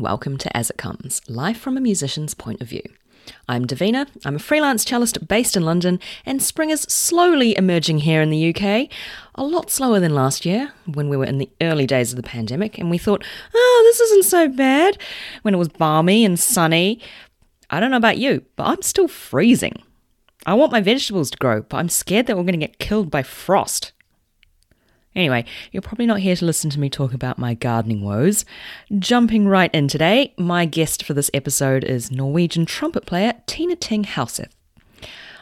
welcome to As It Comes, life from a musician's point of view. I'm Davina, I'm a freelance cellist based in London, and spring is slowly emerging here in the UK. A lot slower than last year, when we were in the early days of the pandemic, and we thought, oh, this isn't so bad, when it was balmy and sunny. I don't know about you, but I'm still freezing. I want my vegetables to grow, but I'm scared that we're going to get killed by frost. Anyway, you're probably not here to listen to me talk about my gardening woes. Jumping right in today, my guest for this episode is Norwegian trumpet player Tina Thing Helseth.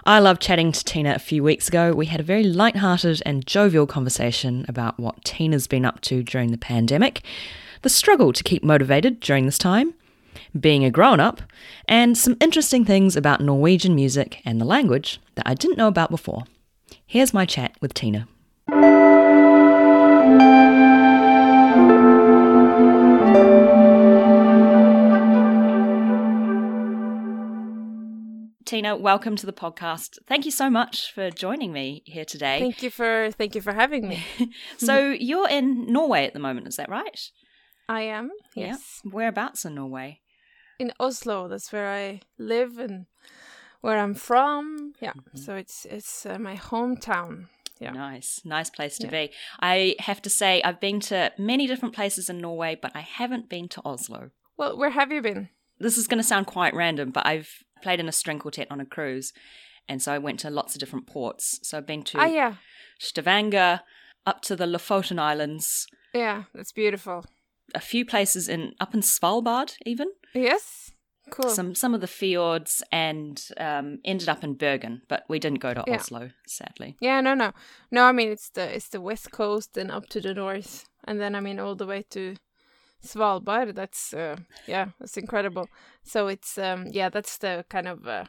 I loved chatting to Tina a few weeks ago. We had a very light-hearted and jovial conversation about what Tina's been up to during the pandemic, the struggle to keep motivated during this time, being a grown up, and some interesting things about Norwegian music and the language that I didn't know about before. Here's my chat with Tina. Tina, welcome to the podcast. Thank you so much for joining me here today. Thank you for thank you for having me. so you're in Norway at the moment, is that right? I am. Yes. Yeah. Whereabouts in Norway? In Oslo. That's where I live and where I'm from. Yeah. Mm-hmm. So it's it's uh, my hometown. Yeah. Nice, nice place to yeah. be. I have to say, I've been to many different places in Norway, but I haven't been to Oslo. Well, where have you been? This is going to sound quite random, but I've played in a string quartet on a cruise, and so I went to lots of different ports. So I've been to ah, yeah. Stavanger, up to the Lofoten Islands. Yeah, that's beautiful. A few places in up in Svalbard, even. Yes. Cool. Some some of the fjords and um, ended up in Bergen, but we didn't go to yeah. Oslo, sadly. Yeah, no, no, no. I mean, it's the it's the west coast and up to the north, and then I mean all the way to Svalbard. That's uh, yeah, that's incredible. So it's um yeah, that's the kind of uh,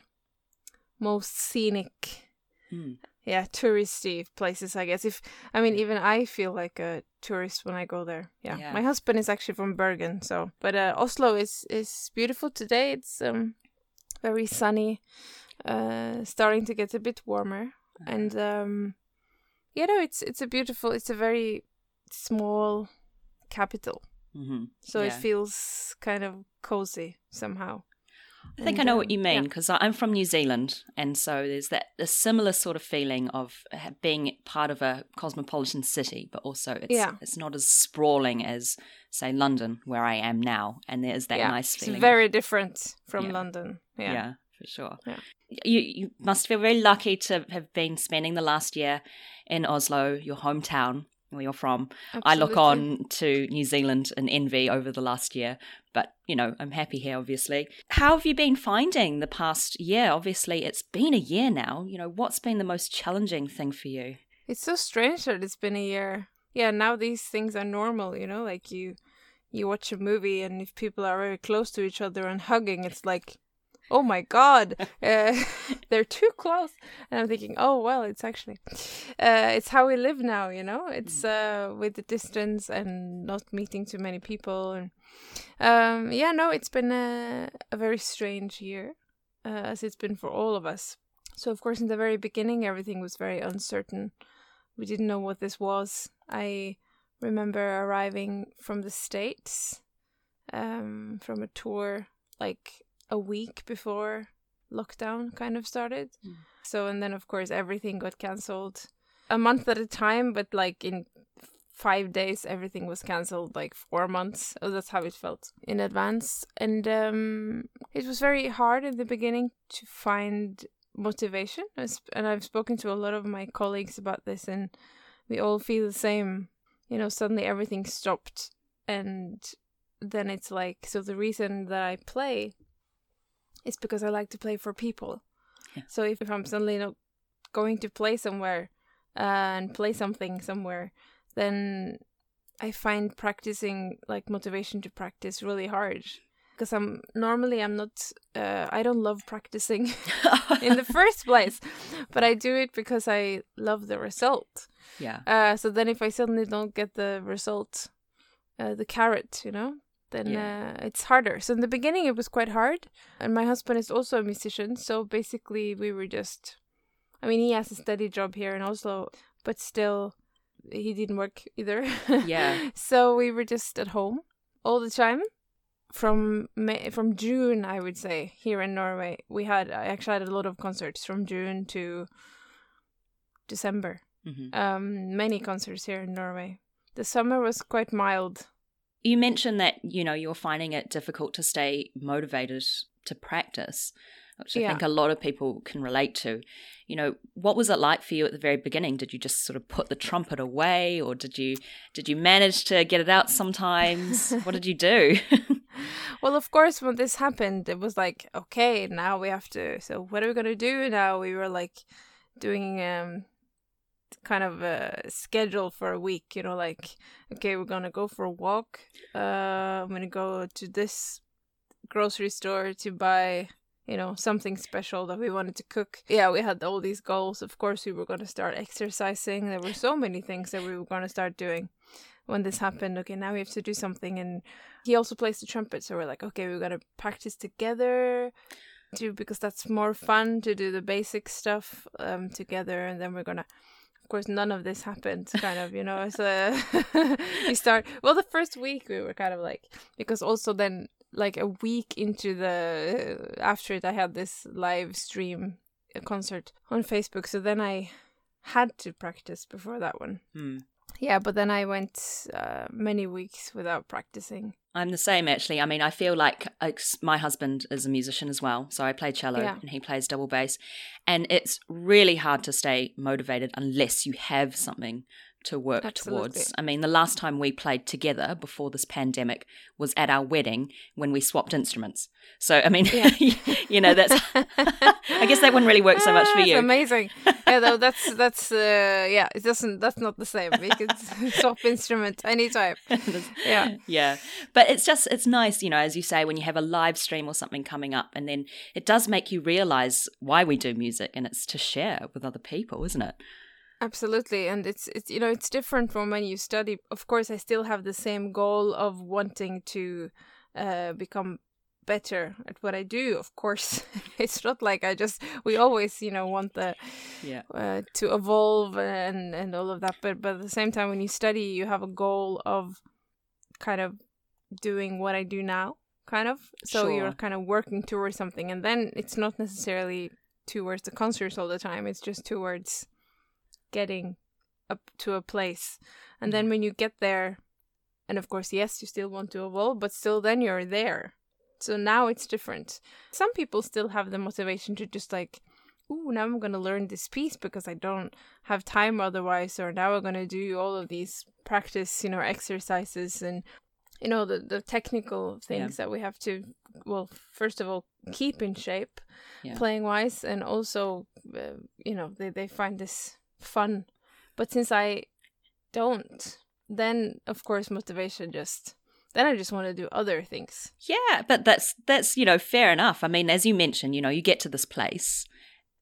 most scenic. Mm yeah touristy places i guess if i mean even i feel like a tourist when i go there yeah, yeah. my husband is actually from bergen so but uh, oslo is is beautiful today it's um very sunny uh starting to get a bit warmer uh-huh. and um you know it's it's a beautiful it's a very small capital mm-hmm. so yeah. it feels kind of cozy somehow I think and, I know what you mean because yeah. I'm from New Zealand, and so there's that a similar sort of feeling of being part of a cosmopolitan city, but also it's yeah. it's not as sprawling as say London, where I am now, and there's that yeah. nice feeling. It's very different from London. Yeah. yeah, for sure. Yeah. You you must feel very lucky to have been spending the last year in Oslo, your hometown where you're from. Absolutely. I look on to New Zealand and envy over the last year, but you know, I'm happy here, obviously. How have you been finding the past year? Obviously, it's been a year now. You know, what's been the most challenging thing for you? It's so strange that it's been a year. Yeah, now these things are normal, you know, like you you watch a movie and if people are very close to each other and hugging, it's like oh my god. Uh, they're too close. And i'm thinking oh well it's actually uh, it's how we live now you know? It's mm. uh, with the distance and not meeting too many people. And um, yeah no it's been a, a very strange year uh, as it's been for all of us. So of course in the very beginning everything was very uncertain. We didn't know what this was. I remember arriving from the states um, from a tour like a week before lockdown kind of started. Mm. So, and then of course everything got cancelled a month at a time, but like in five days everything was cancelled like four months oh that's how it felt in advance and um it was very hard in the beginning to find motivation and i've spoken to a lot of my colleagues about this and we all feel the same you know suddenly everything stopped and then it's like so the reason that i play it's because I like to play for people. Yeah. So if, if I'm suddenly not going to play somewhere uh, and play something somewhere, then I find practicing like motivation to practice really hard because I'm normally I'm not uh, I don't love practicing in the first place, but I do it because I love the result. Yeah. Uh, so then if I suddenly don't get the result, uh, the carrot, you know, then yeah. uh, it's harder. So in the beginning, it was quite hard. And my husband is also a musician, so basically we were just. I mean, he has a steady job here in Oslo, but still, he didn't work either. Yeah. so we were just at home all the time, from May, from June, I would say here in Norway, we had I actually had a lot of concerts from June to December. hmm Um, many concerts here in Norway. The summer was quite mild. You mentioned that, you know, you're finding it difficult to stay motivated to practice, which I Yeah. think a lot of people can relate to. You know, what was it like for you at the very beginning? Did you just sort of put the trumpet away or did you did you manage to get it out sometimes? what did you do? Well, of course, when this happened, it was like, okay, now we have to. So, what are we gonna do now? We were like doing um kind of a schedule for a week. You know, like, okay, we're gonna go for a walk. Uh, I'm gonna go to this grocery store to buy. You know, something special that we wanted to cook. Yeah, we had all these goals. Of course, we were going to start exercising. There were so many things that we were going to start doing when this happened. Okay, now we have to do something. And he also plays the trumpet so we're like okay we're gonna practice together do because that's more fun to do the basic stuff um together and then we're gonna of course none of this happened kind of you know so we start well the first week we were kind of like because also then like a week into the after it i had this live stream concert on facebook so then i had to practice before that one Hmm. yeah but then i went uh, many weeks without practicing I'm the same actually. I mean, I feel like my husband is a musician as well. So I play cello Yeah. and he plays double bass. And it's really hard to stay motivated unless you have something to work Absolutely. towards. I mean, the last time we played together before this pandemic was at our wedding when we swapped instruments. So, I mean, Yeah. you know, that's, I guess that wouldn't really work so much for it's you. amazing. Yeah, though that's that's uh, yeah, it doesn't that's not the same. We could swap instrument anytime. Yeah. yeah but it's just it's nice you know as you say when you have a live stream or something coming up and then it does make you realize why we do music and it's to share with other people isn't it Absolutely, and it's it's you know it's different from when you study. Of course, I still have the same goal of wanting to uh, become better at what I do. Of course, it's not like I just we always you know want the yeah uh, to evolve and and all of that but but at the same time when you study you have a goal of kind of doing what i do now kind of so Sure. you're kind of working towards something and then it's not necessarily towards the concerts all the time it's just towards getting up to a place. And then when you get there and of course yes you still want to evolve but still then you're there. So now it's different. Some people still have the motivation to just like ooh, now I'm going to learn this piece because I don't have time otherwise, or now I'm going to do all of these practice, you know, exercises and, you know, the, the technical things that we have to, well, first of all, keep in shape Yeah. playing wise, and also, uh, you know, they, they find this fun. But since I don't, then of course, motivation just, then I just want to do other things. yeah but that's that's you know fair enough i mean as you mentioned you know you get to this place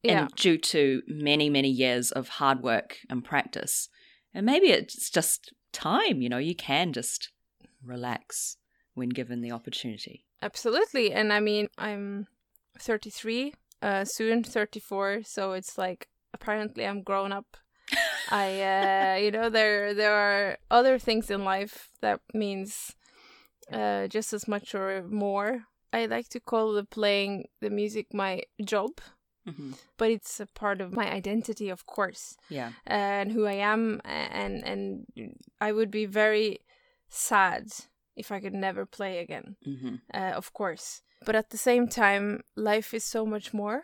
Yeah. and due to many many years of hard work and practice and maybe it's just time you know you can just relax when given the opportunity Absolutely. And I mean, I'm 33, uh, soon 34, so it's like apparently I'm grown up. I, uh, you know, there there are other things in life that means uh, just as much or more. I like to call the playing the music my job, hmm but it's a part of my identity, of course. Yeah. And who I am and and I would be very sad if I could never play again. Hmm uh, of course. But at the same time life is so much more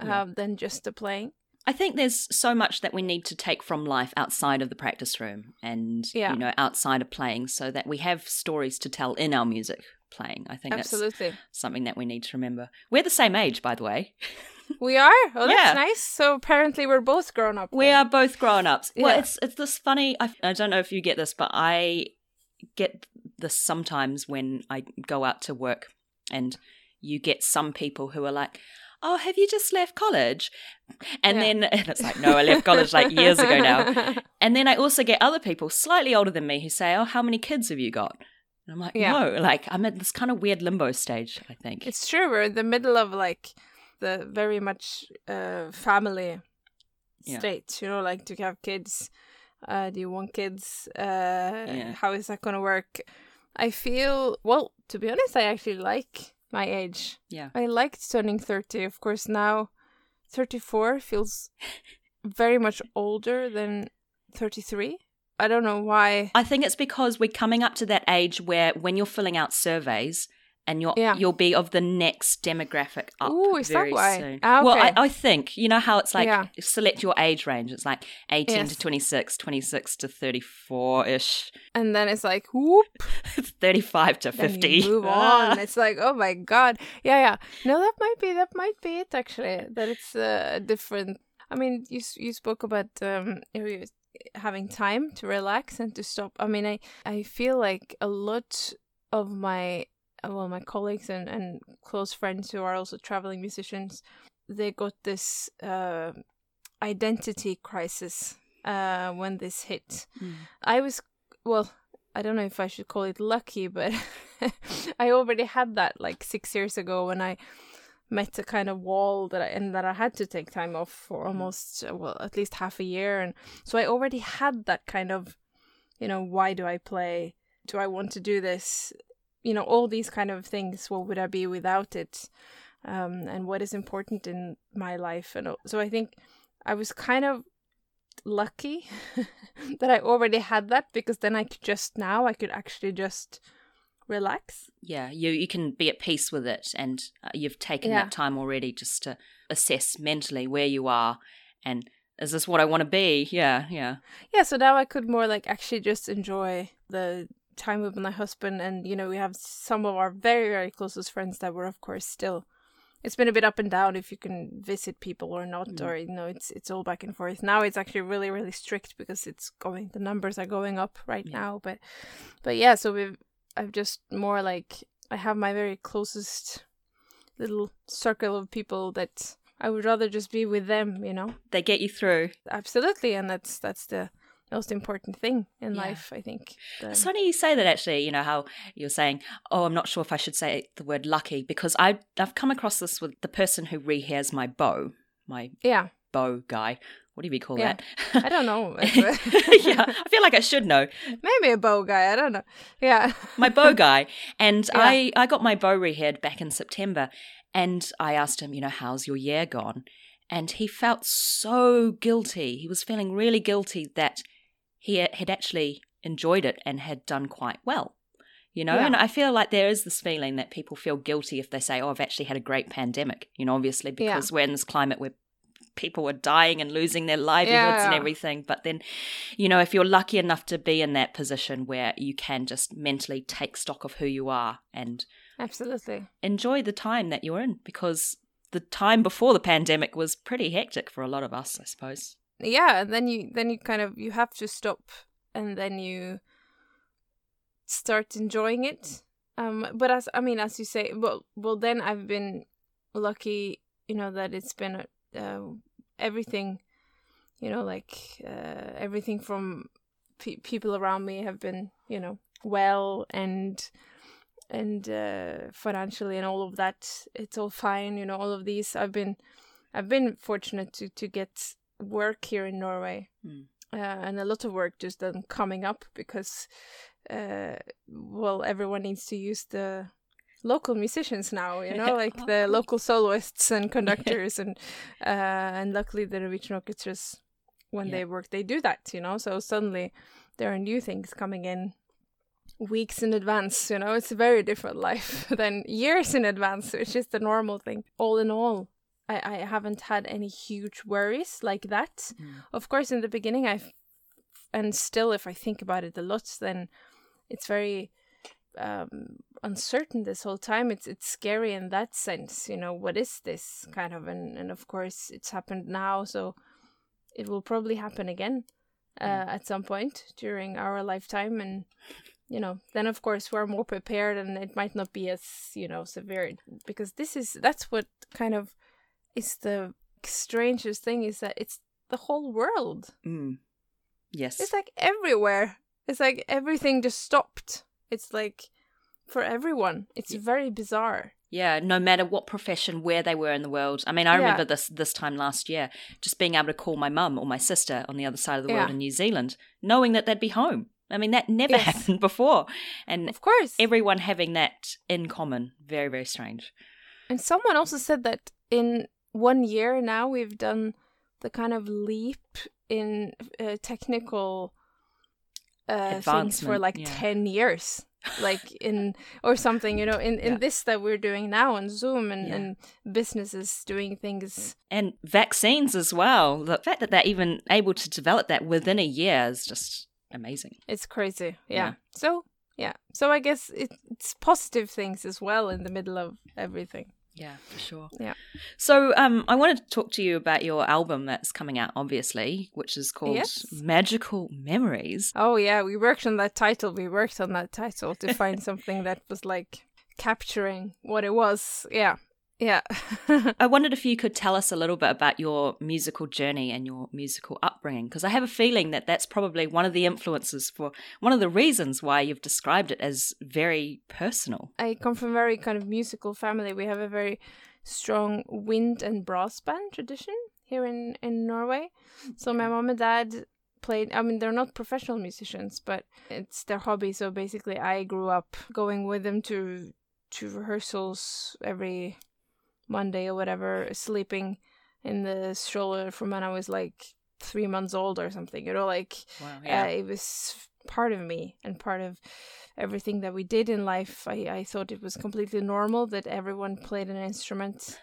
uh, Yeah. than just the playing I think there's so much that we need to take from life outside of the practice room and Yeah. you know outside of playing so that we have stories to tell in our music playing. I think that's absolutely something that we need to remember. We're the same age by the way. we are oh that's Yeah. nice so apparently we're both grown up We are both grown-ups. Well, it's it's this funny I, I don't know if you get this but I get this sometimes when I go out to work and you get some people who are like Oh, have you just left college? And Yeah. then and it's like, no, I left college like years ago now. And then I also get other people slightly older than me who say, "Oh, how many kids have you got?" And I'm like, Yeah. "No, like I'm at this kind of weird limbo stage." I think. it's true we're in the middle of like the very much uh family Yeah. state you know like do you have kids uh do you want kids uh how is that gonna work I feel well. To be honest, I actually like my age. Yeah. I liked turning thirty. Of course, now thirty-four feels very much older than thirty-three. I don't know why. I think it's because we're coming up to that age where when you're filling out surveys and you're Yeah. you'll be of the next demographic up Ooh, is that very why? soon. Ah, Well. I, I think you know how it's like Yeah. select your age range. It's like 18 Yes. to 26, 26 to 34 ish, And then it's like, whoop, 35 to then 50. you move on. It's like, oh my god, yeah, yeah. No, that might be that might be it actually. That it's uh, different. I mean, you you spoke about um having time to relax and to stop. I mean, I I feel like a lot of my well, my colleagues and and close friends who are also traveling musicians, they got this uh, identity crisis uh when this hit. Mm. I was well, I don't know if I should call it lucky, but I already had that like six years ago when I met a kind of wall that I and that I had to take time off for almost uh, well at least half a year, and so I already had that kind of, you know, why do I play? Do I want to do this? You know, all these kind of things. What would I be without it? Um, and what is important in my life? And so I think I was kind of lucky that I already had that because then I could just now I could actually just relax. Yeah, you you can be at peace with it, and uh, you've taken Yeah. that time already just to assess mentally where you are, and is this what I want to be? Yeah, yeah, Yeah, so now I could more like actually just enjoy the time with my husband and you know we have some of our very very closest friends that were of course still it's been a bit up and down if you can visit people or not Mm. or you know it's it's all back and forth now it's actually really really strict because it's going the numbers are going up right Yeah. now but but yeah so we've i've just more like i have my very closest little circle of people that i would rather just be with them you know they get you through. absolutely and that's that's the most important thing in Yeah. life i think The- It's funny you say that actually, you know, how you're saying, oh, I'm not sure if I should say the word lucky because I, I've come across this with the person who rehairs my bow, my yeah bow guy. What do we call Yeah. that? i don't know yeah, I feel like I should know. maybe a bow guy i don't know yeah My bow guy. And Yeah. I, I got my bow rehaired back in September and I asked him, you know, how's your year gone? And he felt so guilty. He was feeling really guilty that he had actually enjoyed it and had done quite well. You know, Yeah. and I feel like there is this feeling that people feel guilty if they say, Oh, I've actually had a great pandemic, you know, obviously Yeah. because we're in this climate where people are dying and losing their livelihoods and everything. But then, you know, if you're lucky enough to be in that position where you can just mentally take stock of who you are and absolutely enjoy the time that you're in, because the time before the pandemic was pretty hectic for a lot of us, I suppose. Yeah and then you then you kind of you have to stop and then you start enjoying it. Um but as i mean as you say well well then i've been lucky you know that it's been uh, everything you know like uh, everything from pe- people around me have been you know well and and uh, financially and all of that. It's all fine you know all of these. I've been i've been fortunate to to get work here in norway Mm. uh, and a lot of work just then coming up because uh well everyone needs to use the local musicians now you know like the local soloists and conductors and uh and luckily the norwegian orchestras when Yeah. they work they do that you know so suddenly there are new things coming in weeks in advance you know it's a very different life than years in advance which is the normal thing all in all i i haven't had any huge worries like that. Of course in the beginning i and still if i think about it a lot then it's very um uncertain this whole time. It's it's scary in that sense you know what is this kind of and and of course it's happened now so it will probably happen again uh, Mm. at some point during our lifetime and you know then of course we're more prepared and it might not be as you know severe because this is that's what kind of is the strangest thing is that it's the whole world Mm. Yes. it's like everywhere. It's like everything just stopped. It's like for everyone. It's Yeah. very bizarre. Yeah, no matter what profession, where they were in the world. I mean, I Yeah. remember this this time last year, just being able to call my mum or my sister on the other side of the world Yeah. in New Zealand, knowing that they'd be home. I mean, that never Yes. happened before. And Of course. everyone having that in common. Very, very strange. And someone also said that in one year now we've done the kind of leap in uh, technical uh, things for like yeah. 10 years. like in or something you know in in Yeah. this that we're doing now on zoom and Yeah. and businesses doing things And vaccines as well. The fact that they're even able to develop that within a year is just amazing. it's crazy yeah, Yeah. so yeah so i guess it, it's positive things as well in the middle of everything Yeah, for sure. Yeah. So, um, I wanted to talk to you about your album that's coming out, obviously, which is called Yes. Magical Memories. Oh yeah, we worked on that title. We worked on that title to find something that was like capturing what it was. Yeah. Yeah. I wondered if you could tell us a little bit about your musical journey and your musical upbringing, because I have a feeling that that's probably one of the influences for one of the reasons why you've described it as very personal. I come from a very kind of musical family. We have a very strong wind and brass band tradition here in in Norway. So my mom and dad played I mean they're not professional musicians, but it's their hobby. So basically I grew up going with them to to rehearsals every Monday or whatever, sleeping in the stroller from when I was like 3 months old or something. You know like Wow. uh, it was part of me and part of everything that we did in life. I, I thought it was completely normal that everyone played an instrument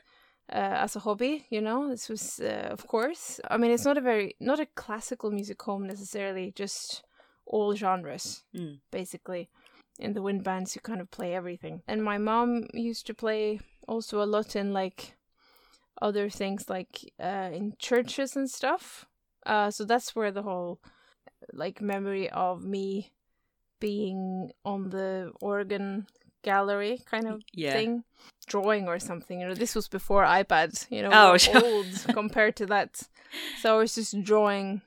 uh, as a hobby. You know, this was uh, of course. I mean, it's not a very not a classical music home necessarily. Just all genres, Mm. basically. In the wind bands, you kind of play everything. And my mom used to play also a lot in like other things, like uh, in churches and stuff. Uh, so that's where the whole like memory of me being on the organ gallery kind of Yeah. thing drawing or something you know this was before ipad you know Oh, sure. old compared to that so i was just drawing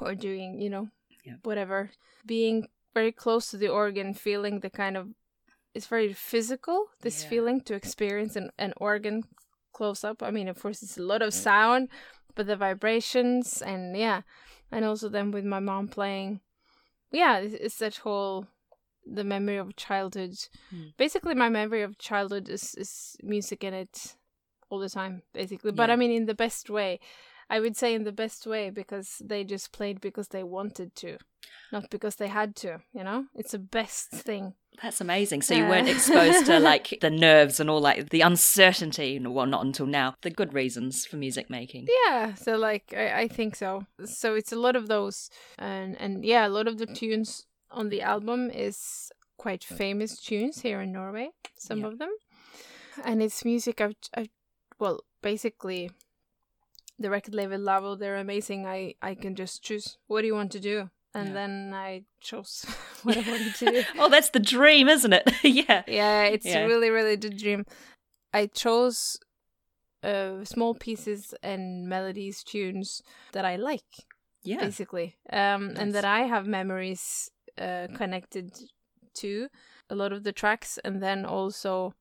or doing you know Yeah. whatever being very close to the organ feeling the kind of it's very physical this Yeah. feeling to experience an, an organ close up. I mean of course it's a lot of sound but the vibrations and yeah and also then with my mom playing yeah it's, it's that whole the memory of childhood. Hmm. basically my memory of childhood is is music in it all the time basically. But Yeah. i mean in the best way. I would say in the best way because they just played because they wanted to not because they had to you know? It's the best thing That's amazing. So you weren't exposed to like the nerves and all like the uncertainty. Well, not until now. The good reasons for music making. Yeah, so like I, I think so. So it's a lot of those, and and yeah, a lot of the tunes on the album is quite famous tunes here in Norway. Some Yeah. of them, and it's music I've, I've well basically the record label LAWO they're amazing. I I can just choose what do you want to do, and Yeah. then I chose what I wanted to do. Oh, that's the dream, isn't it? yeah. Yeah, it's Yeah. really, really the dream. I chose uh, small pieces and melodies, tunes that I like, Yeah. basically, um, and that I have memories uh, connected to a lot of the tracks, and then also.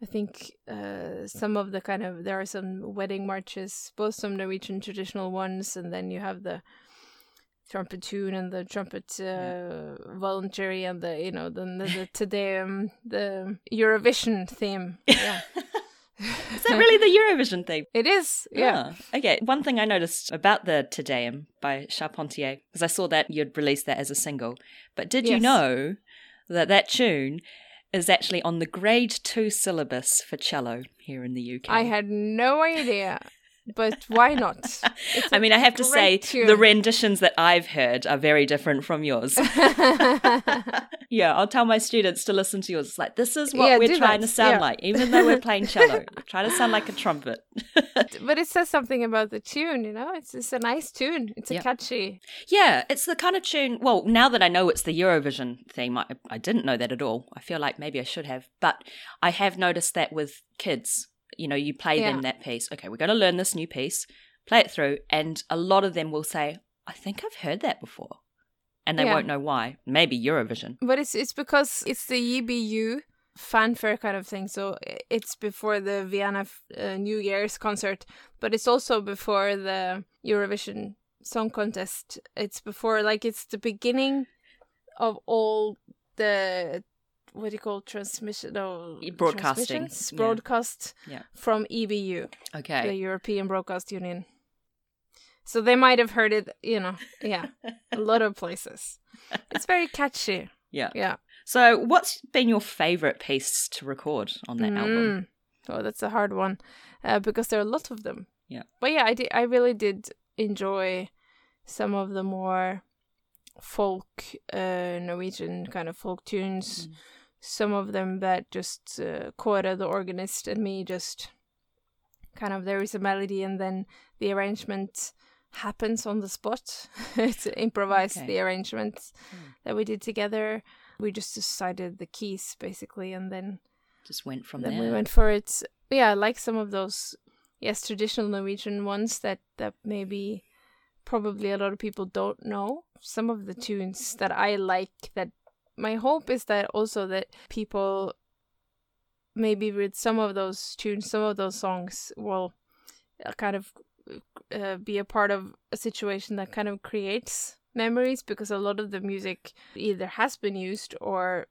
I think uh, some of the kind of there are some wedding marches, both some Norwegian traditional ones, and then you have the trumpet tune and the trumpet uh, voluntary and the you know the the, the Te Deum, the Eurovision theme. Yeah, Is that really the Eurovision theme? it is. Yeah, Ah, okay. One thing I noticed about the Te Deum by Charpentier, because I saw that you'd released that as a single, but did you know that that tune is actually on the grade two syllabus for cello here in the UK? I had no idea, but why not? It's I mean, I have to say, tune. the renditions that I've heard are very different from yours. yeah, I'll tell my students to listen to yours. It's like, this is what Yeah, we're trying that. to sound Yeah. like, even though we're playing cello. We're trying to sound like a trumpet. but it says something about the tune. You know, it's it's a nice tune. It's a catchy. Yeah, it's the kind of tune. Well, now that I know it's the Eurovision theme, I, I didn't know that at all. I feel like maybe I should have. But I have noticed that with kids, you know, you play them that piece. Okay, we're going to learn this new piece, play it through, and a lot of them will say, I think I've heard that before. And they Yeah. won't know why. Maybe Eurovision. But it's it's because it's the EBU fanfare kind of thing. So it's before the Vienna uh, New Year's concert, but it's also before the Eurovision Song Contest. It's before like it's the beginning of all the what do you call transmission? No, Broadcasting, yeah. broadcast Yeah. from EBU, Okay. the European Broadcast Union. So they might have heard it, you know, yeah, a lot of places. It's very catchy. Yeah. Yeah. So, what's been your favorite piece to record on that album? Mm. Oh, that's a hard one, uh, because there are a lot of them. Yeah. But yeah, I did. I really did enjoy some of the more folk, uh, Norwegian kind of folk tunes. Mm. Some of them that just uh, Kåre, the organist, and me just kind of there is a melody and then the arrangement happens on the spot. it's improvised Okay. the arrangement Mm. that we did together. We just decided the keys basically, and then Just went from then there. we went for it. Yeah, like some of those, yes, traditional Norwegian ones that that maybe probably a lot of people don't know. Some of the tunes that I like. That my hope is that also that people maybe with some of those tunes, some of those songs will uh, kind of uh, be a part of a situation that kind of creates memories because a lot of the music either has been used or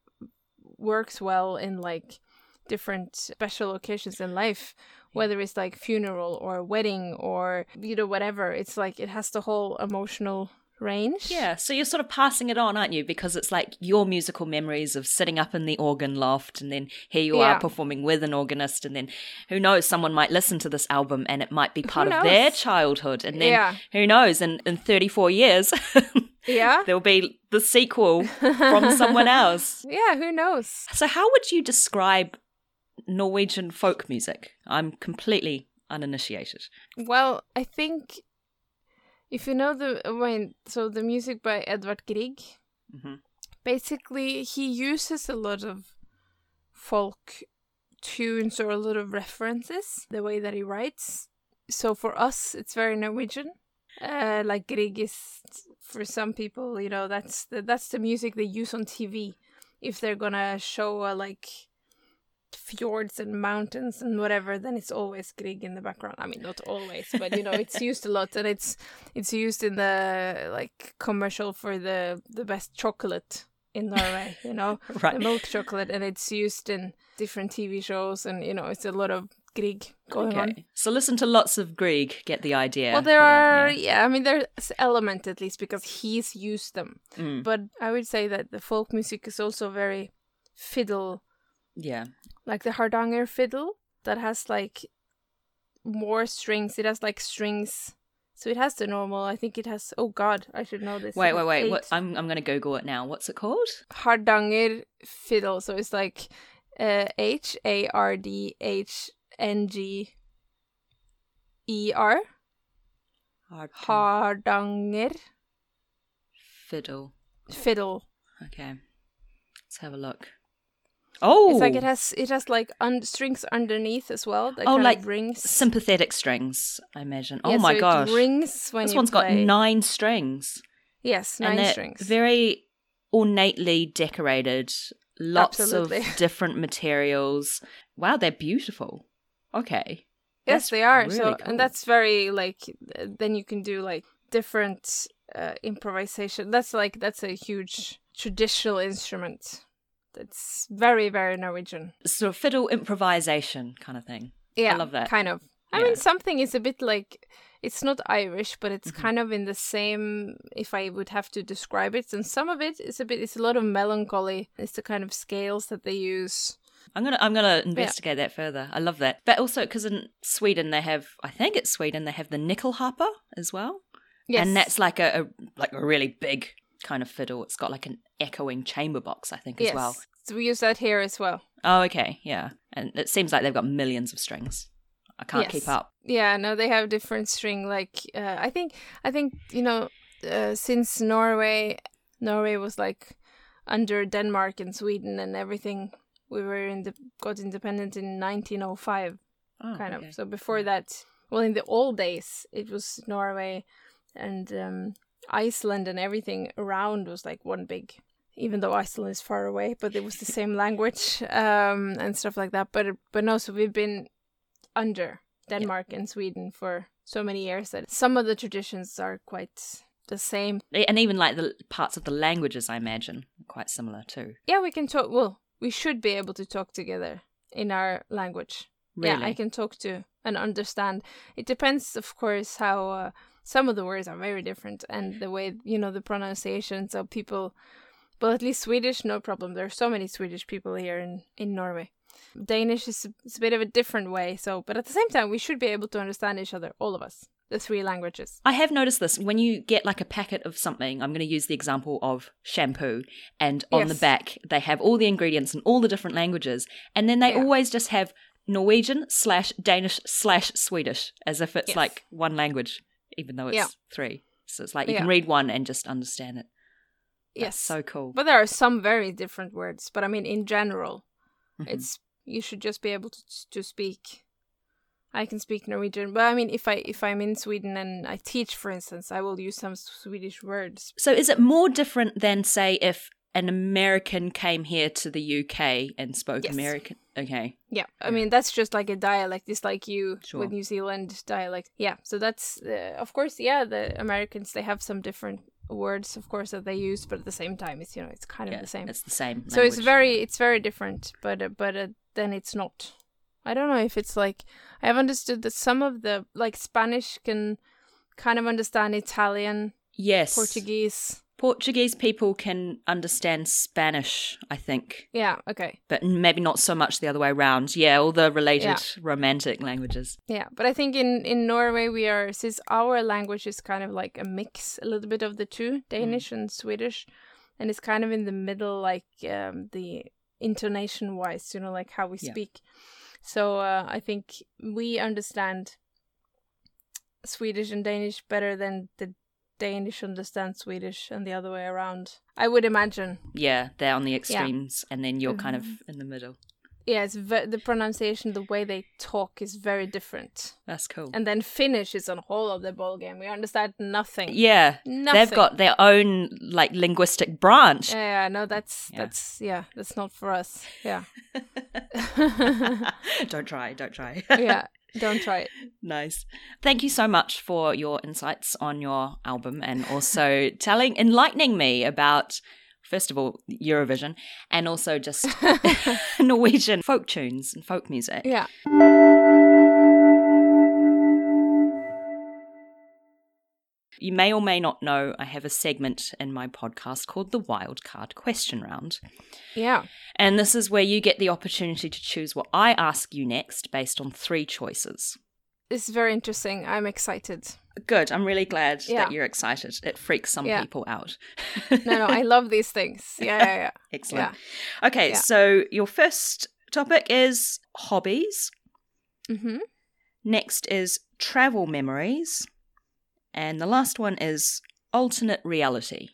works well in like different special occasions in life whether it's like funeral or wedding or you know whatever. It's like it has the whole emotional range Yeah, so you're sort of passing it on, aren't you? Because it's like your musical memories of sitting up in the organ loft, and then here you Yeah. are performing with an organist, and then who knows, someone might listen to this album and it might be part of their childhood, and then Yeah. who knows, in, in 34 years, yeah there'll be the sequel from someone else. yeah who knows So, how would you describe Norwegian folk music? I'm completely uninitiated. well i think if you know the when so the music by edvard grieg hmm basically he uses a lot of folk tunes or a lot of references the way that he writes. So for us it's very norwegian. Uh like grieg is for some people you know that's the, that's the music they use on tv if they're gonna show uh, like fjords and mountains and whatever then it's always grieg in the background i mean not always but you know it's used a lot and it's it's used in the like commercial for the the best chocolate in Norway, you know, the milk chocolate, and it's used in different TV shows, and you know, it's a lot of Grieg going on. So, listen to lots of Grieg, get the idea. Well, there for that, are, yeah. yeah. I mean, there's element at least because he's used them, Mm, but I would say that the folk music is also very fiddle, yeah. like the Hardanger fiddle that has like more strings. It has like strings. So it has the normal. I think it has. Oh God, I should know this. Wait, wait, wait. What, I'm I'm going to Google it now. What's it called? Hardanger fiddle. So it's like uh, H A R D H N G E R. Hardanger fiddle. fiddle. Okay, let's have a look. Oh, It's like it has it has like un- strings underneath as well. Oh, like rings. sympathetic strings. I imagine. Oh my so gosh, rings when this one's got nine strings, Yes, nine strings. very ornately decorated. Lots Absolutely. of different materials. Wow, they're beautiful. Okay. yes, That's they are. really so cool. and that's very like then you can do like different uh, improvisation. That's like that's a huge traditional instrument. That's very very Norwegian. sort of fiddle improvisation kind of thing. Yeah, I love that. kind of. I Yeah. mean, something is a bit like it's not Irish, but it's Mm-hmm. kind of in the same. If I would have to describe it, and some of it is a bit. It's a lot of melancholy. It's the kind of scales that they use. I'm gonna I'm gonna investigate that further. I love that, but also because in Sweden they have I think it's Sweden they have the nyckelharpa as well, Yes, and that's like a, a like a really big kind of fiddle. It's got like an echoing chamber box I think as yes. well. So we use that here as well. Oh okay, yeah, and it seems like they've got millions of strings. I can't Yes. keep up. Yeah, no, they have different string. Like uh, I think, I think you know, uh, since Norway, Norway was like under Denmark and Sweden and everything. We were in the got independent in 1905. Oh, kind okay. of. So before that, well, in the old days, it was Norway and um, Iceland and everything around was like one big. Even though Iceland is far away, but it was the same language um, and stuff like that. But but no, so we've been under Denmark and Sweden for so many years that some of the traditions are quite the same. And even like the parts of the languages, I imagine, are quite similar too. Yeah, we can talk. Well, we should be able to talk together in our language. Really? Yeah, I can talk to and understand. It depends, of course, how uh, some of the words are very different and the way, you know, the pronunciations of people. But at least Swedish, no problem. There are so many Swedish people here in, in Norway. Danish is, is a bit of a different way. So, but at the same time, we should be able to understand each other, all of us, the three languages. I have noticed this when you get like a packet of something. I'm going to use the example of shampoo, and on the back they have all the ingredients in all the different languages, and then they Yeah. always just have Norwegian slash Danish slash Swedish as if it's Yes. like one language, even though it's Yeah. three. So it's like you Yeah. can read one and just understand it. That's yes. so cool. But there are some very different words. But I mean, in general, Mhm. it's you should just be able to to speak. I can speak Norwegian, but I mean, if I if I'm in Sweden and I teach, for instance, I will use some Swedish words. So is it more different than say if an American came here to the UK and spoke Yes. American? Okay. Yeah, I mean that's just like a dialect. It's like you Sure. with New Zealand dialect. Yeah, so that's uh, of course yeah. The Americans they have some different words, of course, that they use, but at the same time, it's you know it's kind of Yeah, the same. It's the same. so it's very it's very different but uh, but uh, then it's not i don't know if it's like i have understood that some of the like spanish can kind of understand italian yes. portuguese Portuguese people can understand Spanish, I think, yeah okay but maybe not so much the other way around. Yeah, all the related Yeah. romantic languages. yeah but i think in in norway we are since our language is kind of like a mix a little bit of the two danish and swedish and it's kind of in the middle like um, the intonation wise you know like how we Yeah. speak so uh, i think we understand swedish and danish better than the danish understand swedish and the other way around i would imagine Yeah, they're on the extremes, and then you're kind of Mm-hmm. in the middle. yeah it's ve- the pronunciation the way they talk is very different That's cool. and then finnish is on whole of the ball game we understand nothing yeah, nothing they've got their own like linguistic branch. yeah, yeah no that's Yeah. that's yeah that's not for us yeah don't try, don't try. yeah don't try it Nice. Thank you so much for your insights on your album and also telling, enlightening me about, first of all, Eurovision and also just Norwegian folk tunes and folk music. yeah You may or may not know I have a segment in my podcast called the Wildcard Question Round. yeah And this is where you get the opportunity to choose what I ask you next based on three choices. This is very interesting i'm excited Good. I'm really glad Yeah. that you're excited. It freaks some Yeah. people out. no no i love these things yeah yeah yeah Excellent. Okay, so your first topic is hobbies. mm-hmm. Next is travel memories. And the last one is alternate reality.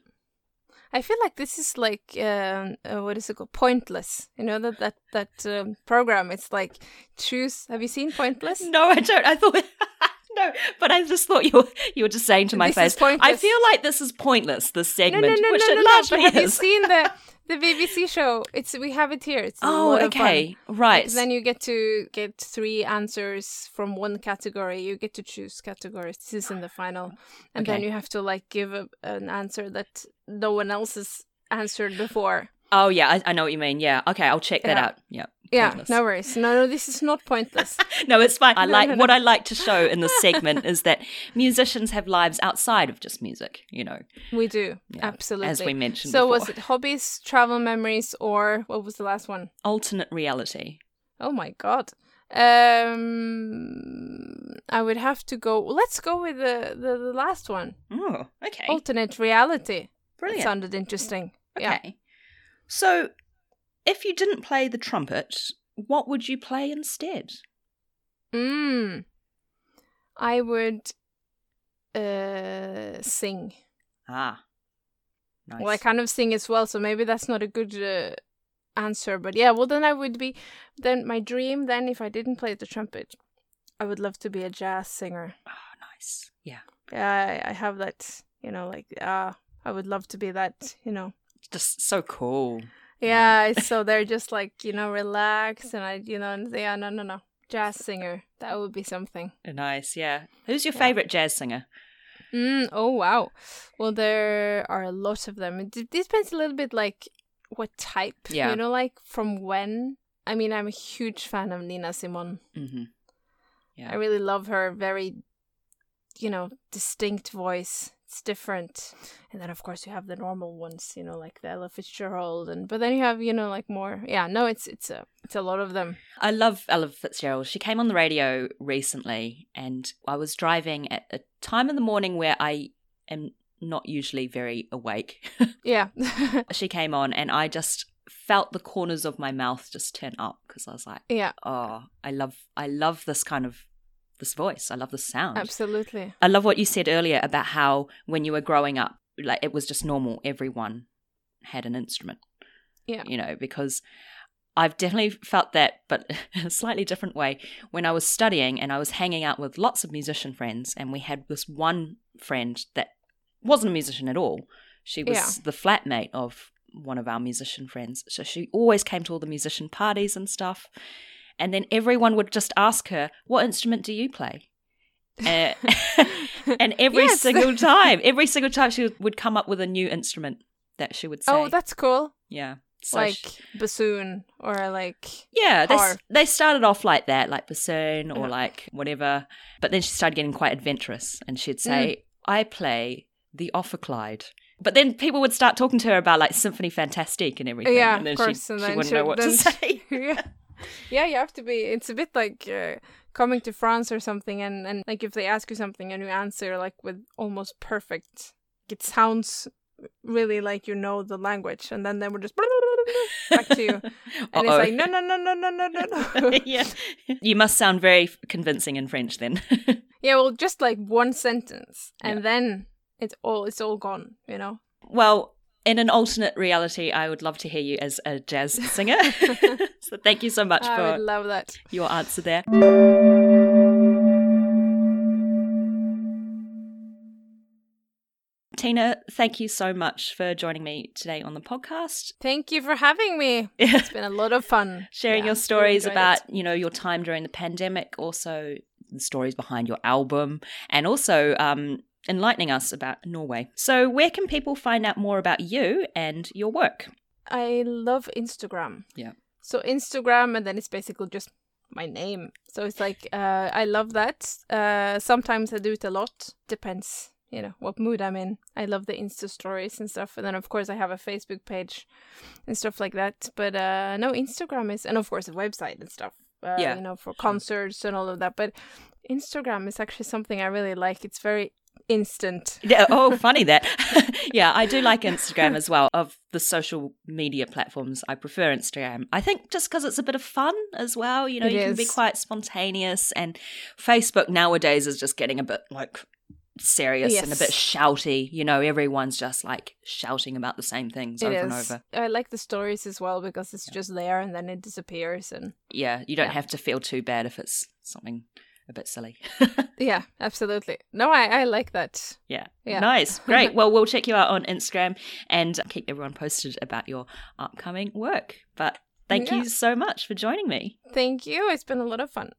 I feel like this is like um, uh, what is it called? Pointless. You know that that that um, program. It's like choose. Have you seen Pointless? No, I don't. I thought. no, but I just thought you were, you were just saying to my This face. I feel like this is pointless, this segment, no, no, which no, it no, no. largely But have you seen the the BBC show? It's we have it here. It's oh, lot of fun. okay. Right. Then you get to get three answers from one category. You get to choose categories. This is in the final, and then you have to like give a, an answer that no one else has answered before. Oh, yeah, I, I know what you mean. Yeah. Okay, I'll check that Yeah. out. Yeah. Yeah, pointless. no worries. No, no, this is not pointless. No, it's fine. I No, like no, no. what I like to show in this segment is that musicians have lives outside of just music, you know, we do Yeah, absolutely. as we mentioned So before. was it hobbies, travel memories, or what was the last one? alternate reality. Oh my god. Um, I would have to go. Let's go with the the, the last one. Oh, okay. Alternate reality. That Brilliant. sounded interesting. Yeah. So, if you didn't play the trumpet, what would you play instead? Mm. I would uh sing. Ah. Nice. Well, I kind of sing as well, so maybe that's not a good uh, answer. But yeah, well, then I would be. Then my dream, then, if I didn't play the trumpet, I would love to be a jazz singer. Oh, nice. Yeah. Yeah, I, I have that. You know, like ah, I would love to be that. You know. Just so cool. Yeah, it's so they're just like you know relax and I you know and yeah no no no jazz singer that would be something. Nice. Yeah. Who's your Yeah. favorite jazz singer? Mm, oh wow. Well, there are a lot of them. It depends a little bit like what type. Yeah. You know, like from when. I mean, I'm a huge fan of Nina Simone. hmm Yeah. I really love her very, you know, distinct voice. It's different. And then of course you have the normal ones, you know, like the Ella Fitzgerald and but then you have, you know, like more yeah, no, it's it's a it's a lot of them. I love Ella Fitzgerald. She came on the radio recently, and I was driving at a time in the morning where I am not usually very awake. Yeah. she came on, and I just felt the corners of my mouth just turn up because I was like, yeah, "Oh, I love, I love this kind of this voice. I love the sound." absolutely. I love what you said earlier about how when you were growing up, like it was just normal. Everyone had an instrument. Yeah. You know, because I've definitely felt that, but in a slightly different way. When I was studying and I was hanging out with lots of musician friends, and we had this one friend that wasn't a musician at all. She was Yeah. the flatmate of one of our musician friends. So she always came to all the musician parties and stuff. And then everyone would just ask her, What instrument do you play? Uh, and every Yes. single time, every single time she would come up with a new instrument that she would say. Oh, that's cool. yeah. So like she- bassoon or like yeah, they, they started off like that, like bassoon or Yeah. like whatever. But then she started getting quite adventurous and she'd say, Mm. I play the ophicleide. But then people would start talking to her about like Symphony Fantastique and everything. yeah, and then of course. she, and she wouldn't she- know what then to say. yeah, yeah, you have to be. It's a bit like uh, coming to France or something, and and like if they ask you something and you answer like with almost perfect, it sounds really like you know the language, and then they would just back to you, and Uh-oh. it's like no, no, no, no, no, no, no, no. yeah. You must sound very convincing in French then. yeah, well, just like one sentence, and Yeah. then it's all it's all gone, you know. well, in an alternate reality, I would love to hear you as a jazz singer. so thank you so much I for would love that. your answer there. Tina, thank you so much for joining me today on the podcast. Thank you for having me. It's been a lot of fun Sharing Yeah, your stories enjoyed about, it. you know, your time during the pandemic, also the stories behind your album, and also um, enlightening us about Norway. So, where can people find out more about you and your work? I love Instagram. Yeah. So Instagram, and then it's basically just my name. So it's like uh, I love that. Uh, sometimes I do it a lot. Depends, you know, what mood I'm in. I love the Insta stories and stuff, and then of course I have a Facebook page and stuff like that. But uh, no, Instagram is, and of course a website and stuff. Uh, Yeah, you know, for concerts and all of that. But Instagram is actually something I really like. It's very instant. Yeah, oh, funny that. yeah, I do like Instagram as well. Of the social media platforms, I prefer Instagram. I think just because it's a bit of fun as well. You know, It you can be quite spontaneous, and Facebook nowadays is just getting a bit like serious and a bit shouty. You know, everyone's just like shouting about the same things It over is. and over. I like the stories as well because it's just there and then it disappears and Yeah, you don't Yeah. have to feel too bad if it's something a bit silly. yeah, absolutely. No, I I like that. Yeah. Yeah. Nice. Great. well, we'll check you out on Instagram and keep everyone posted about your upcoming work. But thank Yeah. you so much for joining me. Thank you. It's been a lot of fun.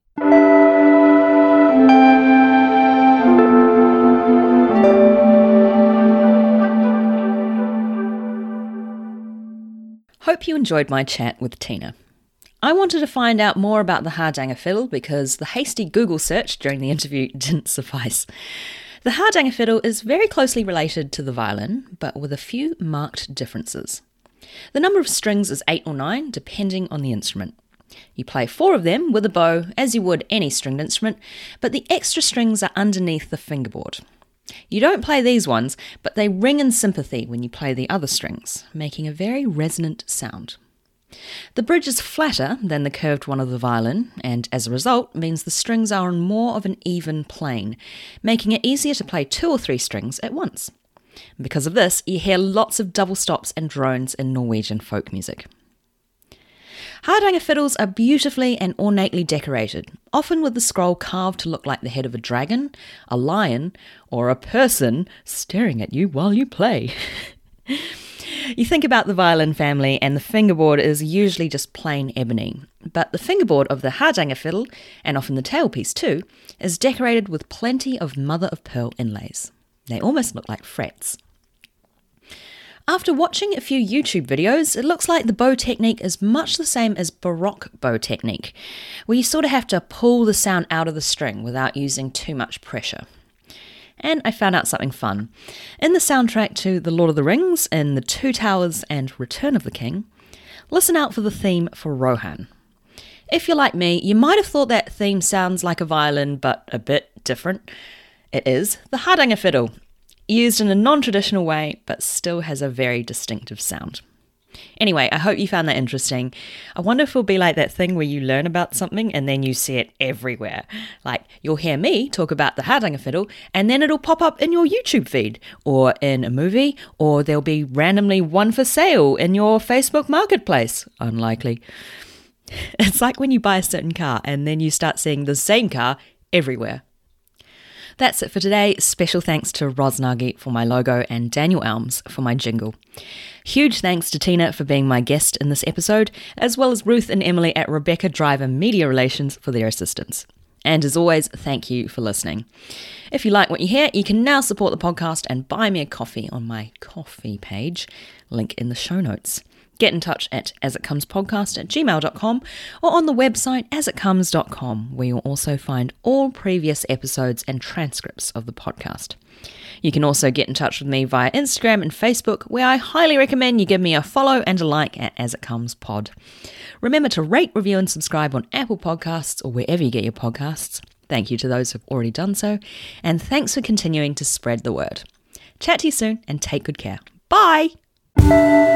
Hope you enjoyed my chat with Tina. I wanted to find out more about the Hardanger fiddle because the hasty Google search during the interview didn't suffice. The Hardanger fiddle is very closely related to the violin, but with a few marked differences. The number of strings is eight or nine, depending on the instrument. You play four of them with a bow, as you would any stringed instrument, but the extra strings are underneath the fingerboard. You don't play these ones, but they ring in sympathy when you play the other strings, making a very resonant sound. The bridge is flatter than the curved one of the violin, and as a result, means the strings are on more of an even plane, making it easier to play two or three strings at once. Because of this, you hear lots of double stops and drones in Norwegian folk music. Hardanger fiddles are beautifully and ornately decorated, often with the scroll carved to look like the head of a dragon, a lion, or a person staring at you while you play. you think about the violin family, and the fingerboard is usually just plain ebony, but the fingerboard of the Hardanger fiddle, and often the tailpiece too, is decorated with plenty of mother of pearl inlays. They almost look like frets. After watching a few YouTube videos, it looks like the bow technique is much the same as Baroque bow technique, where you sort of have to pull the sound out of the string without using too much pressure. And I found out something fun. In the soundtrack to The Lord of the Rings, in The Two Towers and Return of the King, listen out for the theme for Rohan. If you're like me, you might have thought that theme sounds like a violin, but a bit different. It is the Hardanger fiddle, used in a non traditional way, but still has a very distinctive sound. Anyway, I hope you found that interesting. I wonder if it'll be like that thing where you learn about something and then you see it everywhere. Like you'll hear me talk about the Hardanger fiddle and then it'll pop up in your YouTube feed or in a movie or there'll be randomly one for sale in your Facebook marketplace. Unlikely. It's like when you buy a certain car and then you start seeing the same car everywhere. That's it for today. Special thanks to Rosnagi for my logo and Daniel Elms for my jingle. Huge thanks to Tina for being my guest in this episode, as well as Ruth and Emily at Rebecca Driver Media Relations for their assistance. And as always, thank you for listening. If you like what you hear, you can now support the podcast and buy me a coffee on my Ko-fi page, link in the show notes. Get in touch at asitcomespodcast at gmail.com or on the website asitcomes.com, where you'll also find all previous episodes and transcripts of the podcast. You can also get in touch with me via Instagram and Facebook, where I highly recommend you give me a follow and a like at As It Comes Pod. Remember to rate, review, and subscribe on Apple Podcasts or wherever you get your podcasts. Thank you to those who've already done so, and thanks for continuing to spread the word. Chat to you soon and take good care. Bye! Música